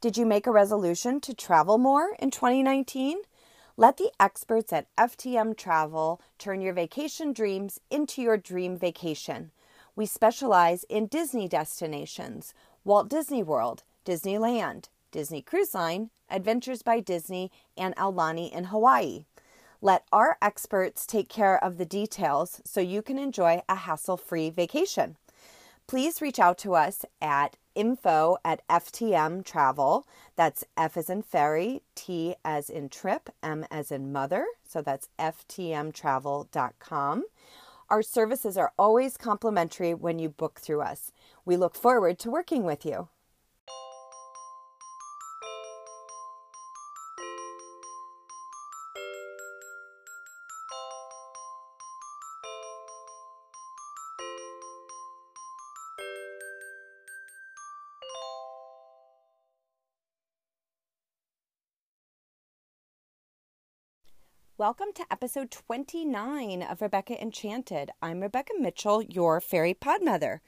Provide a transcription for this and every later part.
Did you make a resolution to travel more in 2019? Let the experts at FTM Travel turn your vacation dreams into your dream vacation. We specialize in Disney destinations Walt Disney World, Disneyland, Disney Cruise Line, Adventures by Disney, and Aulani in Hawaii. Let our experts take care of the details so you can enjoy a hassle free vacation. Please reach out to us at info at FTM Travel. That's F as in ferry, T as in trip, M as in mother. So that's FTMtravel.com. Our services are always complimentary when you book through us. We look forward to working with you. Welcome to episode 29 of Rebecca Enchanted. I'm Rebecca Mitchell, your fairy podmother.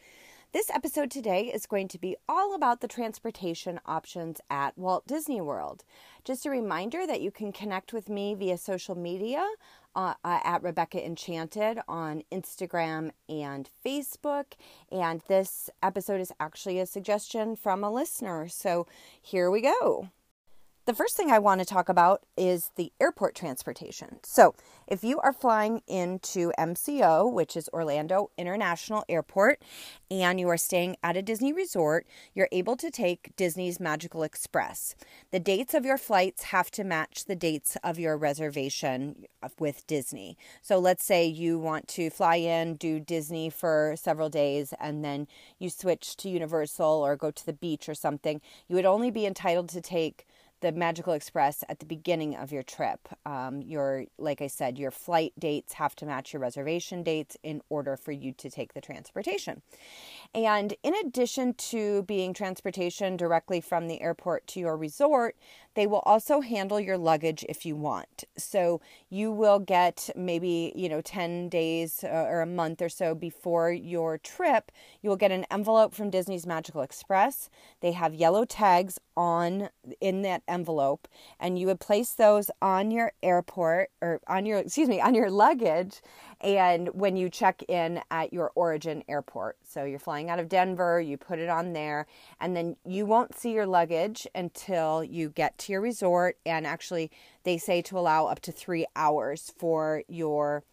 This episode today is going to be all about the transportation options at Walt Disney World. Just a reminder that you can connect with me via social media uh, uh, at Rebecca Enchanted on Instagram and Facebook. And this episode is actually a suggestion from a listener. So here we go. The first thing I want to talk about is the airport transportation. So, if you are flying into MCO, which is Orlando International Airport, and you are staying at a Disney resort, you're able to take Disney's Magical Express. The dates of your flights have to match the dates of your reservation with Disney. So, let's say you want to fly in, do Disney for several days, and then you switch to Universal or go to the beach or something. You would only be entitled to take the Magical Express at the beginning of your trip. Um, your, like I said, your flight dates have to match your reservation dates in order for you to take the transportation. And in addition to being transportation directly from the airport to your resort, they will also handle your luggage if you want. So you will get maybe, you know, 10 days uh, or a month or so before your trip, you will get an envelope from Disney's Magical Express. They have yellow tags on in that envelope and you would place those on your airport or on your excuse me, on your luggage and when you check in at your origin airport. So you're flying out of Denver, you put it on there, and then you won't see your luggage until you get to your resort. And actually, they say to allow up to three hours for your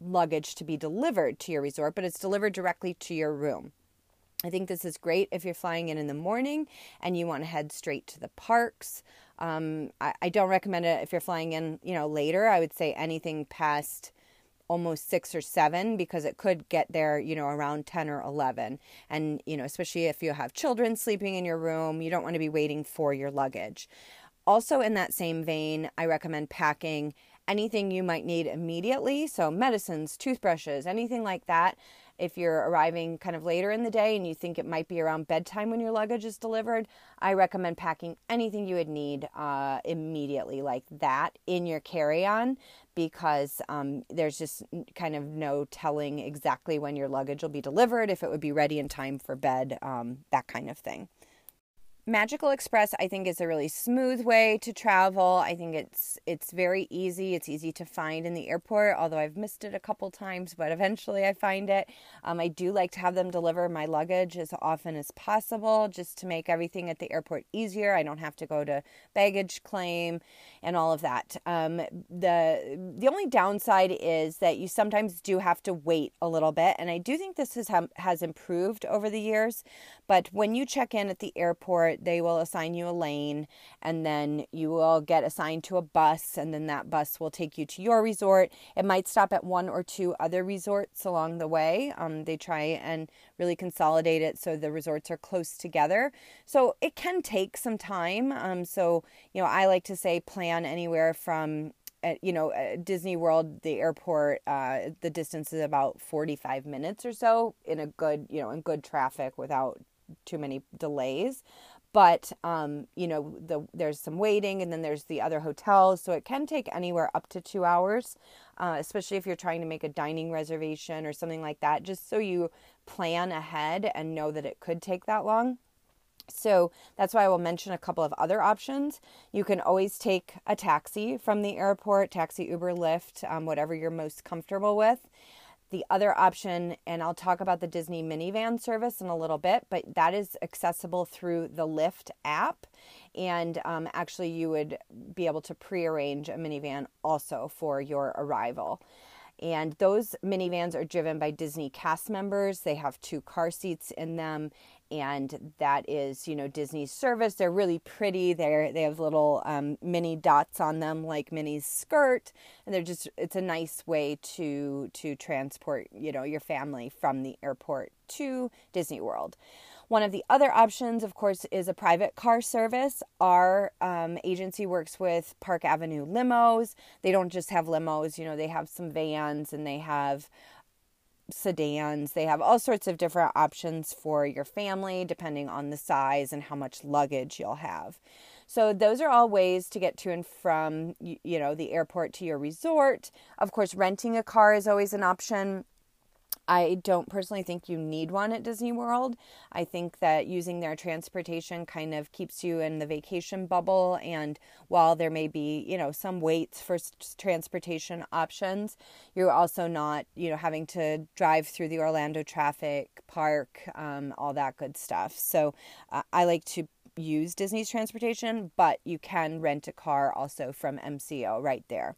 luggage to be delivered to your resort, but it's delivered directly to your room. I think this is great if you're flying in in the morning and you want to head straight to the parks. Um, I, I, don't recommend it if you're flying in, you know, later. I would say anything past almost six or seven because it could get there, you know, around 10 or 11. And, you know, especially if you have children sleeping in your room, you don't want to be waiting for your luggage. Also, in that same vein, I recommend packing anything you might need immediately. So, medicines, toothbrushes, anything like that if you're arriving kind of later in the day and you think it might be around bedtime when your luggage is delivered, I recommend packing anything you would need uh, immediately, like that, in your carry on because um, there's just kind of no telling exactly when your luggage will be delivered, if it would be ready in time for bed, um, that kind of thing. Magical Express I think is a really smooth way to travel. I think it's it's very easy. It's easy to find in the airport, although I've missed it a couple times, but eventually I find it. Um, I do like to have them deliver my luggage as often as possible just to make everything at the airport easier. I don't have to go to baggage claim and all of that. Um, the the only downside is that you sometimes do have to wait a little bit, and I do think this has has improved over the years. But when you check in at the airport, they will assign you a lane and then you will get assigned to a bus, and then that bus will take you to your resort. It might stop at one or two other resorts along the way. Um, they try and really consolidate it so the resorts are close together. So it can take some time. Um, so, you know, I like to say plan anywhere from at, you know, Disney World, the airport, uh, the distance is about 45 minutes or so in a good, you know, in good traffic without too many delays but um, you know the, there's some waiting and then there's the other hotels so it can take anywhere up to two hours uh, especially if you're trying to make a dining reservation or something like that just so you plan ahead and know that it could take that long So that's why I will mention a couple of other options. You can always take a taxi from the airport, taxi, Uber, Lyft, um, whatever you're most comfortable with. The other option, and I'll talk about the Disney minivan service in a little bit, but that is accessible through the Lyft app. And um, actually, you would be able to prearrange a minivan also for your arrival. And those minivans are driven by Disney cast members. They have two car seats in them, and that is you know disney's service they're really pretty they're they have little um, mini dots on them like minnie's skirt and they're just it's a nice way to to transport you know your family from the airport to disney world one of the other options, of course, is a private car service. Our um, agency works with Park Avenue limos. They don't just have limos, you know, they have some vans and they have sedans. They have all sorts of different options for your family, depending on the size and how much luggage you'll have. So those are all ways to get to and from you know the airport to your resort. Of course, renting a car is always an option. I don't personally think you need one at Disney World. I think that using their transportation kind of keeps you in the vacation bubble. And while there may be, you know, some waits for transportation options, you're also not, you know, having to drive through the Orlando traffic, park, um, all that good stuff. So uh, I like to use Disney's transportation, but you can rent a car also from MCO right there.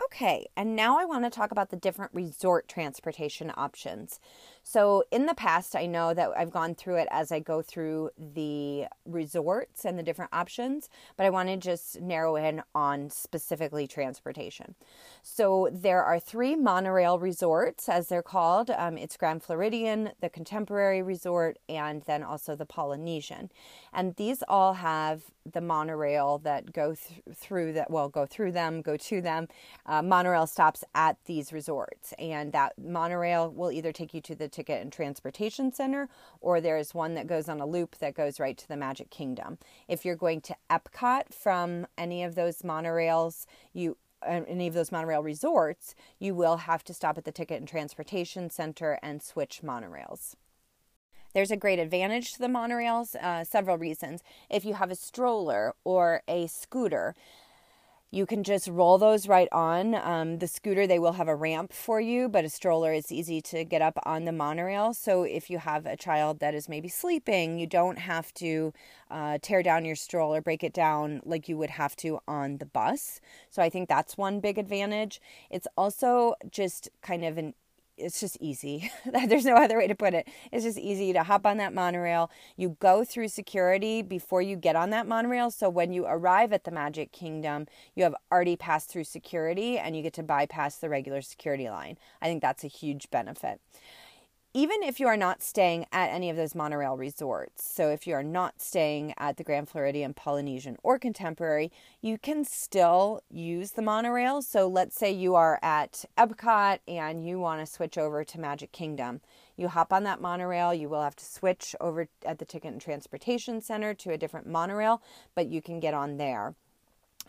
Okay, and now I want to talk about the different resort transportation options. So, in the past, I know that I've gone through it as I go through the resorts and the different options, but I want to just narrow in on specifically transportation. So, there are three monorail resorts, as they're called um, it's Grand Floridian, the Contemporary Resort, and then also the Polynesian. And these all have the monorail that go th- through that, well, go through them, go to them. Uh, monorail stops at these resorts, and that monorail will either take you to the Ticket and Transportation Center, or there's one that goes on a loop that goes right to the Magic Kingdom. If you're going to Epcot from any of those monorails, you uh, any of those monorail resorts, you will have to stop at the Ticket and Transportation Center and switch monorails. There's a great advantage to the monorails, uh, several reasons. If you have a stroller or a scooter, you can just roll those right on. Um, the scooter, they will have a ramp for you, but a stroller is easy to get up on the monorail. So if you have a child that is maybe sleeping, you don't have to uh, tear down your stroller, break it down like you would have to on the bus. So I think that's one big advantage. It's also just kind of an it's just easy. There's no other way to put it. It's just easy to hop on that monorail. You go through security before you get on that monorail. So when you arrive at the Magic Kingdom, you have already passed through security and you get to bypass the regular security line. I think that's a huge benefit even if you are not staying at any of those monorail resorts, so if you are not staying at the Grand Floridian, Polynesian, or Contemporary, you can still use the monorail. So let's say you are at Epcot and you want to switch over to Magic Kingdom. You hop on that monorail, you will have to switch over at the Ticket and Transportation Center to a different monorail, but you can get on there.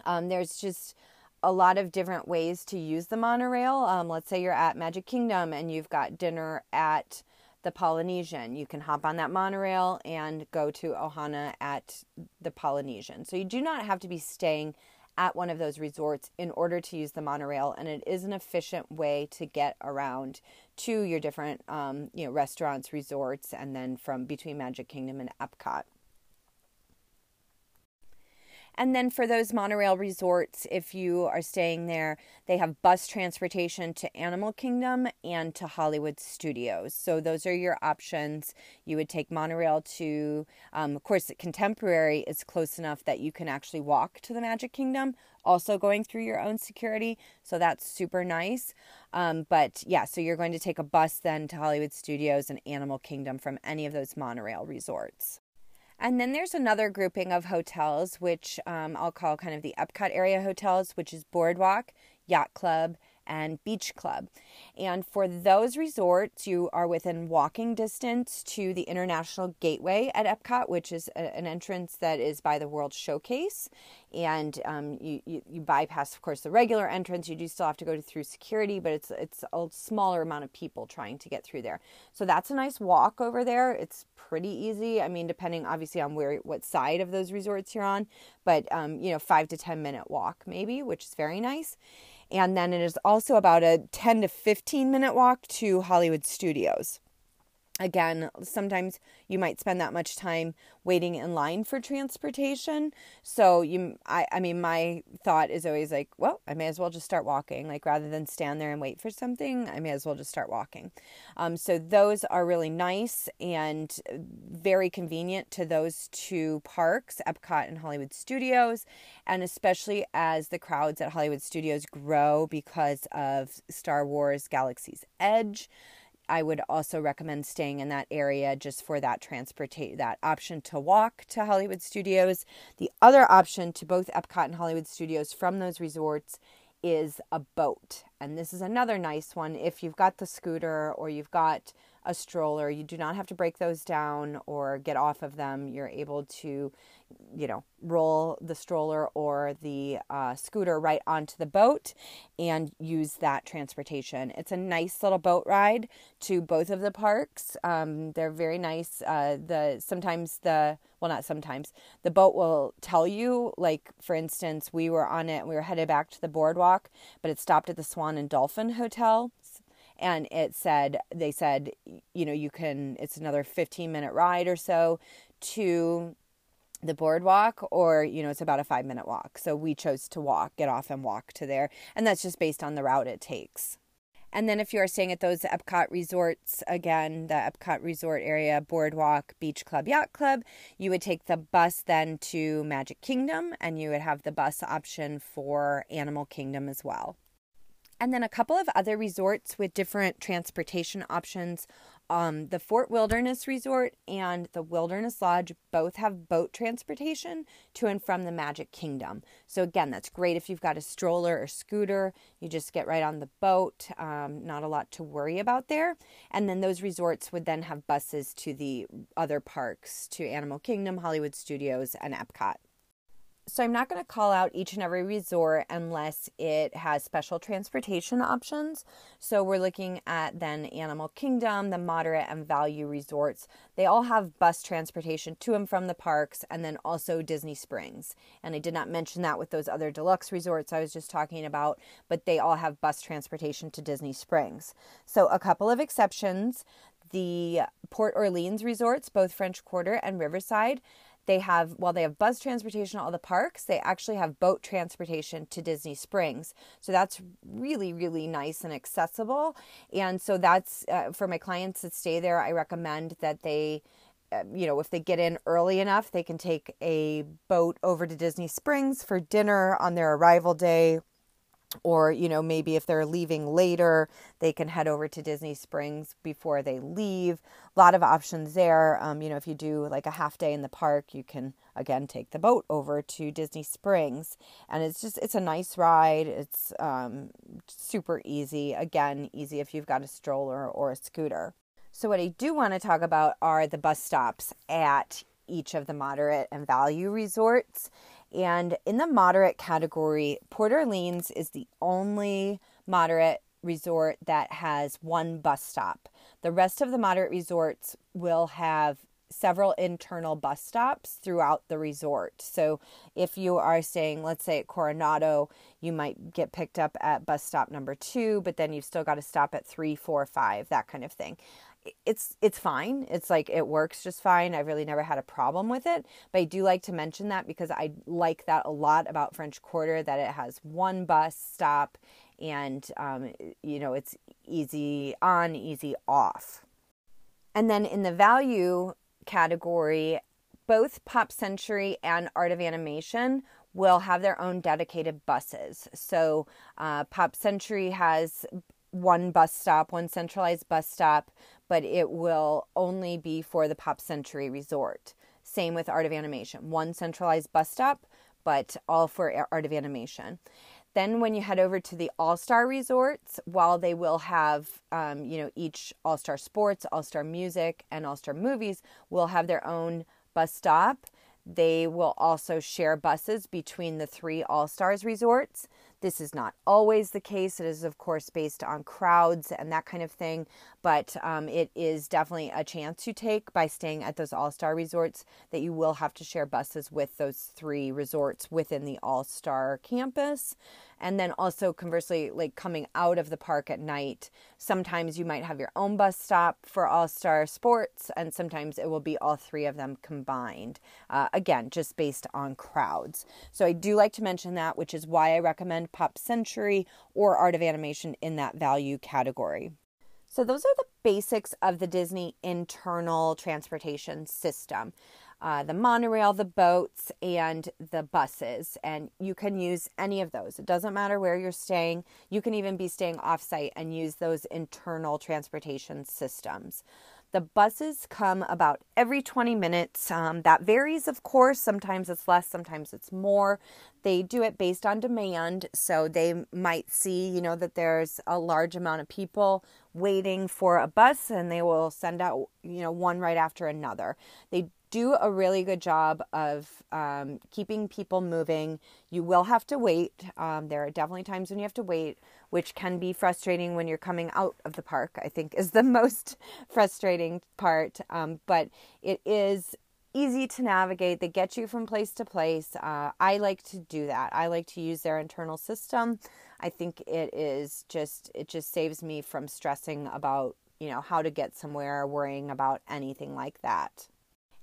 Um, there's just a lot of different ways to use the monorail. Um, let's say you're at Magic Kingdom and you've got dinner at the Polynesian. You can hop on that monorail and go to Ohana at the Polynesian. So you do not have to be staying at one of those resorts in order to use the monorail, and it is an efficient way to get around to your different, um, you know, restaurants, resorts, and then from between Magic Kingdom and Epcot. And then for those monorail resorts, if you are staying there, they have bus transportation to Animal Kingdom and to Hollywood Studios. So those are your options. You would take monorail to, um, of course, Contemporary is close enough that you can actually walk to the Magic Kingdom, also going through your own security. So that's super nice. Um, but yeah, so you're going to take a bus then to Hollywood Studios and Animal Kingdom from any of those monorail resorts. And then there's another grouping of hotels, which um, I'll call kind of the Epcot area hotels, which is Boardwalk, Yacht Club, and Beach Club. And for those resorts, you are within walking distance to the International Gateway at Epcot, which is a, an entrance that is by the World Showcase. And um, you, you, you, bypass, of course, the regular entrance. You do still have to go through security, but it's it's a smaller amount of people trying to get through there. So that's a nice walk over there. It's pretty easy. I mean, depending obviously on where what side of those resorts you're on, but um, you know, five to ten minute walk maybe, which is very nice. And then it is also about a 10 to 15 minute walk to Hollywood Studios again sometimes you might spend that much time waiting in line for transportation. So you I, I mean my thought is always like well i may as well just start walking. Like rather than stand there and wait for something i may as well just start walking. Um, so those are really nice and very convenient to those two parks epcot and hollywood studios and especially as the crowds at hollywood studios grow because of star wars galaxy's edge I would also recommend staying in that area just for that transportation, that option to walk to Hollywood Studios. The other option to both Epcot and Hollywood Studios from those resorts is a boat. And this is another nice one if you've got the scooter or you've got a stroller, you do not have to break those down or get off of them. You're able to you know, roll the stroller or the uh, scooter right onto the boat and use that transportation. It's a nice little boat ride to both of the parks. Um, they're very nice. Uh, the sometimes the well, not sometimes the boat will tell you. Like for instance, we were on it. We were headed back to the boardwalk, but it stopped at the Swan and Dolphin Hotel and it said they said you know you can it's another 15 minute ride or so to the boardwalk or you know it's about a five minute walk. So we chose to walk get off and walk to there. And that's just based on the route it takes. And then if you are staying at those epcot resorts again the epcot resort area boardwalk beach club yacht club you would take the bus then to magic kingdom and you would have the bus option for animal kingdom as well. And then a couple of other resorts with different transportation options um, the Fort Wilderness Resort and the Wilderness Lodge both have boat transportation to and from the Magic Kingdom. So, again, that's great if you've got a stroller or scooter. You just get right on the boat, um, not a lot to worry about there. And then those resorts would then have buses to the other parks, to Animal Kingdom, Hollywood Studios, and Epcot so I'm not going to call out each and every resort unless it has special transportation options. So we're looking at then Animal Kingdom, the moderate and value resorts. They all have bus transportation to and from the parks and then also Disney Springs. And I did not mention that with those other deluxe resorts I was just talking about, but they all have bus transportation to Disney Springs. So a couple of exceptions, the Port Orleans resorts, both French Quarter and Riverside, they have while they have bus transportation at all the parks they actually have boat transportation to disney springs. So that's really really nice and accessible. And so that's uh, for my clients that stay there i recommend that they uh, you know if they get in early enough they can take a boat over to disney springs for dinner on their arrival day or you know maybe if they're leaving later they can head over to disney springs before they leave. A lot of options there. Um, you know if you do like a half day in the park you can again take the boat over to disney springs. And it's just it's a nice ride. It's um, super easy. Again easy if you've got a stroller or a scooter. So what i do want to talk about are the bus stops at each of the moderate and value resorts and in the moderate category, Port Orleans is the only moderate resort that has one bus stop. The rest of the moderate resorts will have several internal bus stops throughout the resort. So if you are staying, let's say at Coronado, you might get picked up at bus stop number two, but then you've still got to stop at three, four, five, that kind of thing it's it's fine. It's like it works just fine. I've really never had a problem with it. But I do like to mention that because I like that a lot about French Quarter that it has one bus stop and um, you know it's easy on, easy off. And then in the value category, both Pop Century and Art of Animation will have their own dedicated buses. So uh, Pop Century has one bus stop, one centralized bus stop but it will only be for the Pop Century Resort. Same with Art of Animation. One centralized bus stop, but all for Art of Animation. Then, when you head over to the All Star resorts, while they will have, um, you know, each All Star Sports, All Star Music, and All Star Movies will have their own bus stop. They will also share buses between the three All Stars resorts. This is not always the case. It is, of course, based on crowds and that kind of thing, but um, it is definitely a chance you take by staying at those all star resorts that you will have to share buses with those three resorts within the all star campus. And then also, conversely, like coming out of the park at night, sometimes you might have your own bus stop for All Star Sports, and sometimes it will be all three of them combined. Uh, again, just based on crowds. So I do like to mention that, which is why I recommend Pop Century or Art of Animation in that value category. So, those are the basics of the Disney internal transportation system uh, the monorail, the boats, and the buses. And you can use any of those. It doesn't matter where you're staying. You can even be staying offsite and use those internal transportation systems. The buses come about every 20 minutes. Um, that varies, of course. Sometimes it's less, sometimes it's more. They do it based on demand. So they might see, you know, that there's a large amount of people waiting for a bus and they will send out, you know, one right after another. They do a really good job of um, keeping people moving. You will have to wait. Um, there are definitely times when you have to wait, which can be frustrating when you're coming out of the park, I think is the most frustrating part. Um, but it is easy to navigate. They get you from place to place. Uh, I like to do that. I like to use their internal system. I think it is just, it just saves me from stressing about, you know, how to get somewhere, worrying about anything like that.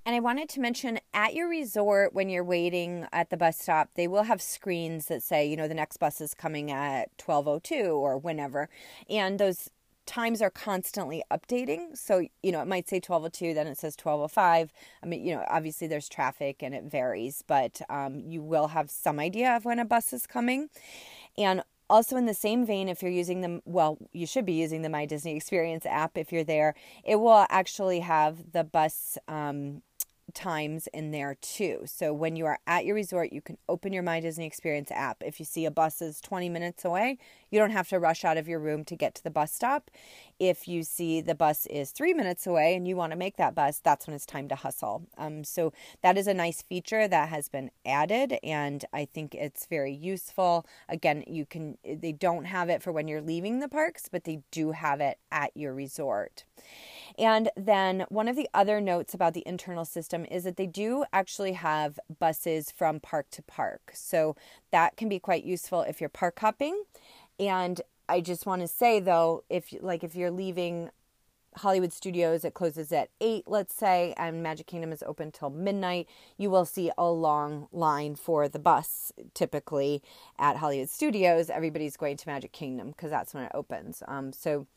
And I wanted to mention at your resort, when you're waiting at the bus stop, they will have screens that say, you know, the next bus is coming at 1202 or whenever. And those times are constantly updating. So, you know, it might say 1202, then it says 1205. I mean, you know, obviously there's traffic and it varies, but um, you will have some idea of when a bus is coming. And also, in the same vein, if you're using them, well, you should be using the My Disney Experience app if you're there. It will actually have the bus um, times in there too. So when you are at your resort, you can open your My Disney Experience app. If you see a bus is 20 minutes away, you don't have to rush out of your room to get to the bus stop. If you see the bus is three minutes away and you want to make that bus, that's when it's time to hustle. Um, so that is a nice feature that has been added, and I think it's very useful. Again, you can they don't have it for when you're leaving the parks, but they do have it at your resort. And then one of the other notes about the internal system is that they do actually have buses from park to park. So that can be quite useful if you're park hopping. And I just want to say though, if like if you're leaving Hollywood Studios, it closes at 8, let's say, and Magic Kingdom is open till midnight. You will see a long line for the bus typically at Hollywood Studios. Everybody's going to Magic Kingdom because that's when it opens. Um, so,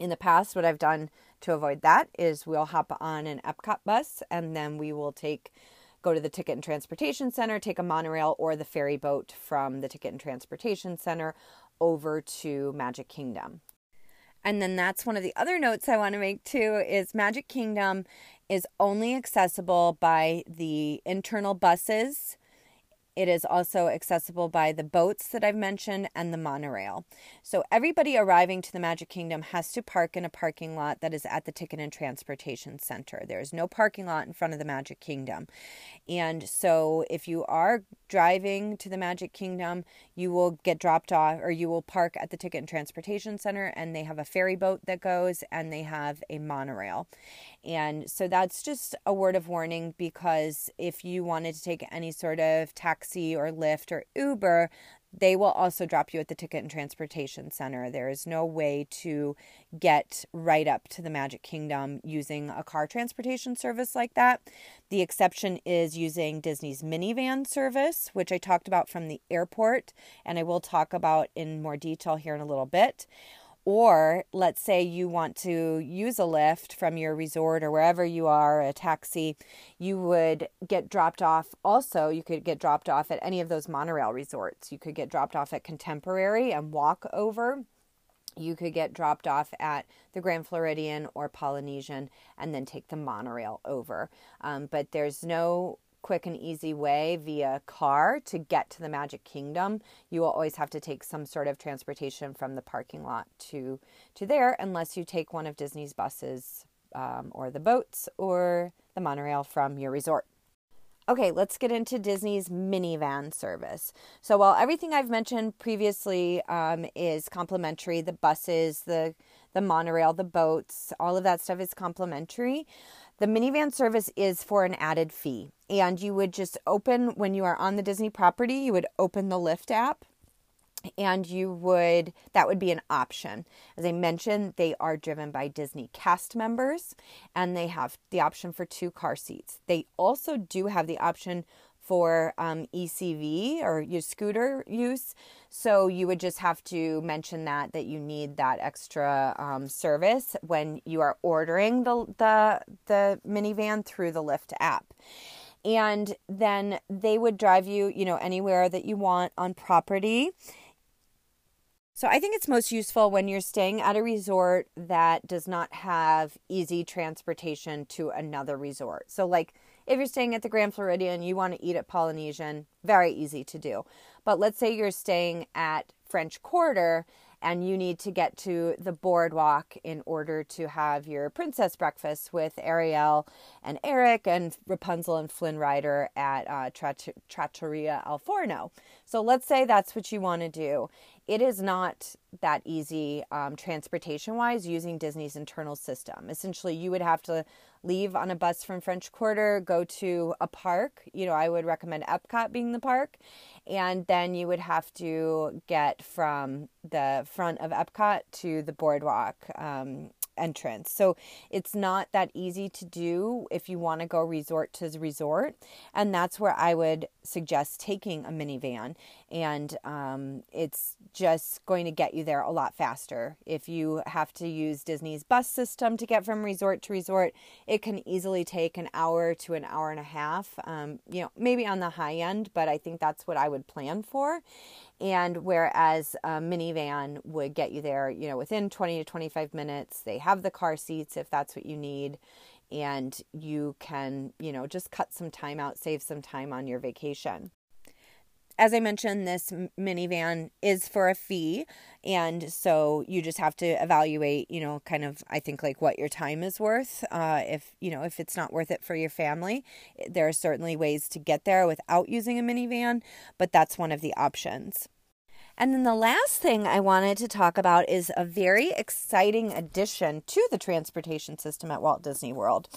in the past, what I've done to avoid that is we'll hop on an Epcot bus and then we will take go to the Ticket and Transportation Center, take a monorail or the ferry boat from the Ticket and Transportation Center over to Magic Kingdom. And then that's one of the other notes I want to make too is Magic Kingdom is only accessible by the internal buses it is also accessible by the boats that I've mentioned and the monorail. So everybody arriving to the Magic Kingdom has to park in a parking lot that is at the Ticket and Transportation Center. There is no parking lot in front of the Magic Kingdom. And so if you are driving to the Magic Kingdom, you will get dropped off or you will park at the Ticket and Transportation Center and they have a ferry boat that goes and they have a monorail. And so that's just a word of warning because if you wanted to take any sort of taxi or Lyft or Uber, they will also drop you at the Ticket and Transportation Center. There is no way to get right up to the Magic Kingdom using a car transportation service like that. The exception is using Disney's minivan service, which I talked about from the airport, and I will talk about in more detail here in a little bit. Or let's say you want to use a Lyft from your resort or wherever you are, a taxi, you would get dropped off. Also, you could get dropped off at any of those monorail resorts. You could get dropped off at Contemporary and walk over. You could get dropped off at the Grand Floridian or Polynesian and then take the monorail over. Um, but there's no quick and easy way via car to get to the Magic Kingdom. You will always have to take some sort of transportation from the parking lot to to there, unless you take one of Disney's buses um, or the boats or the monorail from your resort. Okay, let's get into Disney's minivan service. So, while everything I've mentioned previously um, is complimentary, the buses, the the monorail, the boats, all of that stuff is complimentary. The minivan service is for an added fee, and you would just open when you are on the Disney property. You would open the Lyft app, and you would that would be an option as i mentioned they are driven by disney cast members and they have the option for two car seats they also do have the option for um, ecv or your scooter use. So you would just have to mention that that you need that extra um, service when you are ordering the the the minivan through the lyft app. And then they would drive you you know anywhere that you want on property. So I think it's most useful when you're staying at a resort that does not have easy transportation to another resort. So like if you're staying at the Grand Floridian, you want to eat at Polynesian, very easy to do. But let's say you're staying at French Quarter and you need to get to the boardwalk in order to have your princess breakfast with Ariel and Eric and Rapunzel and Flynn Rider at uh, Trattoria Al Forno. So let's say that's what you want to do it is not that easy um, transportation wise using Disney's internal system. Essentially, you would have to leave on a bus from French Quarter, go to a park. You know, I would recommend Epcot being the park. And then you would have to get from the front of Epcot to the boardwalk um, entrance. So it's not that easy to do if you want to go resort to resort. And that's where I would suggest taking a minivan. And um, it's just going to get you there a lot faster. If you have to use Disney's bus system to get from resort to resort, it can easily take an hour to an hour and a half. Um, you know, maybe on the high end, but I think that's what I would plan for. And whereas a minivan would get you there, you know, within 20 to 25 minutes, they have the car seats if that's what you need. And you can, you know, just cut some time out, save some time on your vacation as I mentioned, this minivan is for a fee. And so you just have to evaluate, you know, kind of, I think, like what your time is worth. Uh, if, you know, if it's not worth it for your family, there are certainly ways to get there without using a minivan, but that's one of the options. And then the last thing I wanted to talk about is a very exciting addition to the transportation system at Walt Disney World.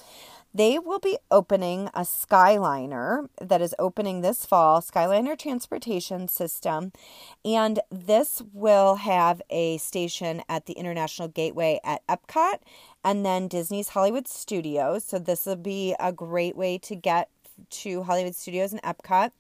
They will be opening a Skyliner that is opening this fall, Skyliner Transportation System. And this will have a station at the International Gateway at Epcot and then Disney's Hollywood Studios. So this will be a great way to get to Hollywood Studios and Epcot.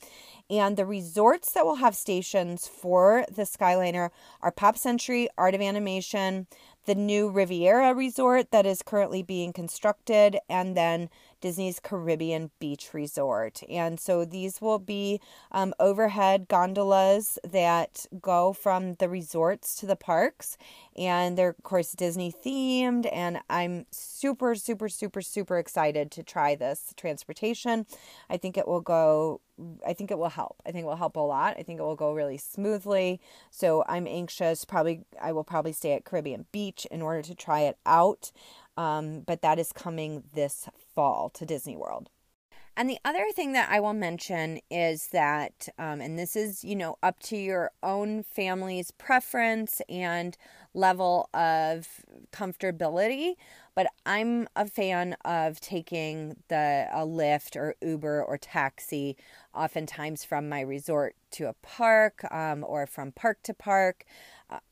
And the resorts that will have stations for the Skyliner are Pop Century, Art of Animation, the new Riviera Resort that is currently being constructed, and then Disney's Caribbean Beach Resort. And so these will be um, overhead gondolas that go from the resorts to the parks. And they're, of course, Disney themed. And I'm super, super, super, super excited to try this transportation. I think it will go I think it will help. I think it will help a lot. I think it will go really smoothly. So I'm anxious. Probably, I will probably stay at Caribbean Beach in order to try it out. Um, but that is coming this fall to Disney World. And the other thing that I will mention is that, um, and this is, you know, up to your own family's preference and level of comfortability, but I'm a fan of taking the a Lyft or Uber or taxi, oftentimes from my resort to a park um, or from park to park.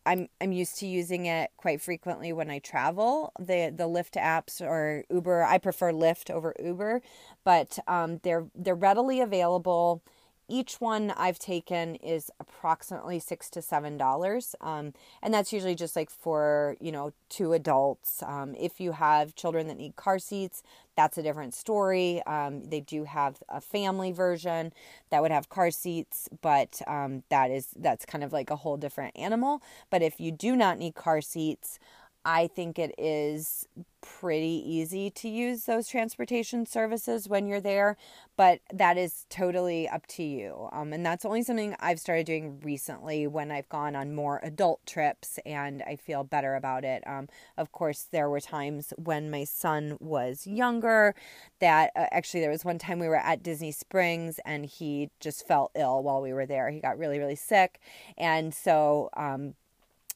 I'm I'm used to using it quite frequently when I travel. The the Lyft apps or Uber, I prefer Lyft over Uber, but um, they're they're readily available each one I've taken is approximately six to seven dollars, um, and that's usually just like for you know two adults. Um, if you have children that need car seats, that's a different story. Um, they do have a family version that would have car seats, but um, that is that's kind of like a whole different animal. But if you do not need car seats, I think it is pretty easy to use those transportation services when you're there, but that is totally up to you. Um, and that's only something I've started doing recently when I've gone on more adult trips and I feel better about it. Um, of course, there were times when my son was younger that uh, actually there was one time we were at Disney Springs and he just felt ill while we were there. He got really, really sick. And so, um,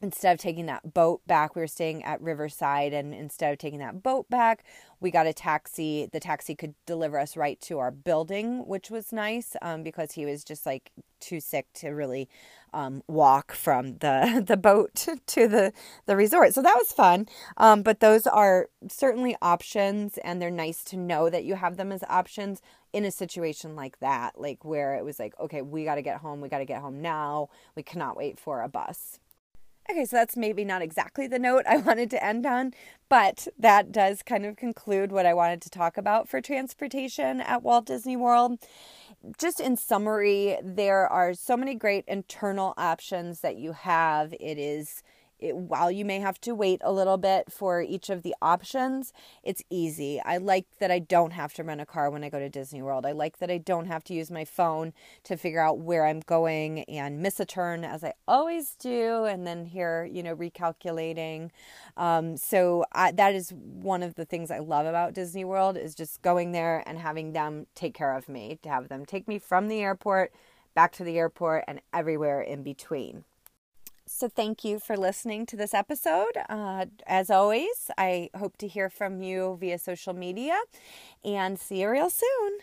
instead of taking that boat back, we were staying at Riverside, and instead of taking that boat back, we got a taxi. The taxi could deliver us right to our building, which was nice um, because he was just like too sick to really um, walk from the the boat to the the resort. So that was fun. Um, but those are certainly options, and they're nice to know that you have them as options in a situation like that, like where it was like, okay, we got to get home. We got to get home now. We cannot wait for a bus. Okay, so that's maybe not exactly the note I wanted to end on, but that does kind of conclude what I wanted to talk about for transportation at Walt Disney World. Just in summary, there are so many great internal options that you have. It is it, while you may have to wait a little bit for each of the options, it's easy. I like that I don't have to rent a car when I go to Disney World. I like that I don't have to use my phone to figure out where I'm going and miss a turn as I always do, and then here, you know, recalculating. Um, so I, that is one of the things I love about Disney World is just going there and having them take care of me, to have them take me from the airport back to the airport and everywhere in between. So, thank you for listening to this episode. Uh, as always, I hope to hear from you via social media and see you real soon.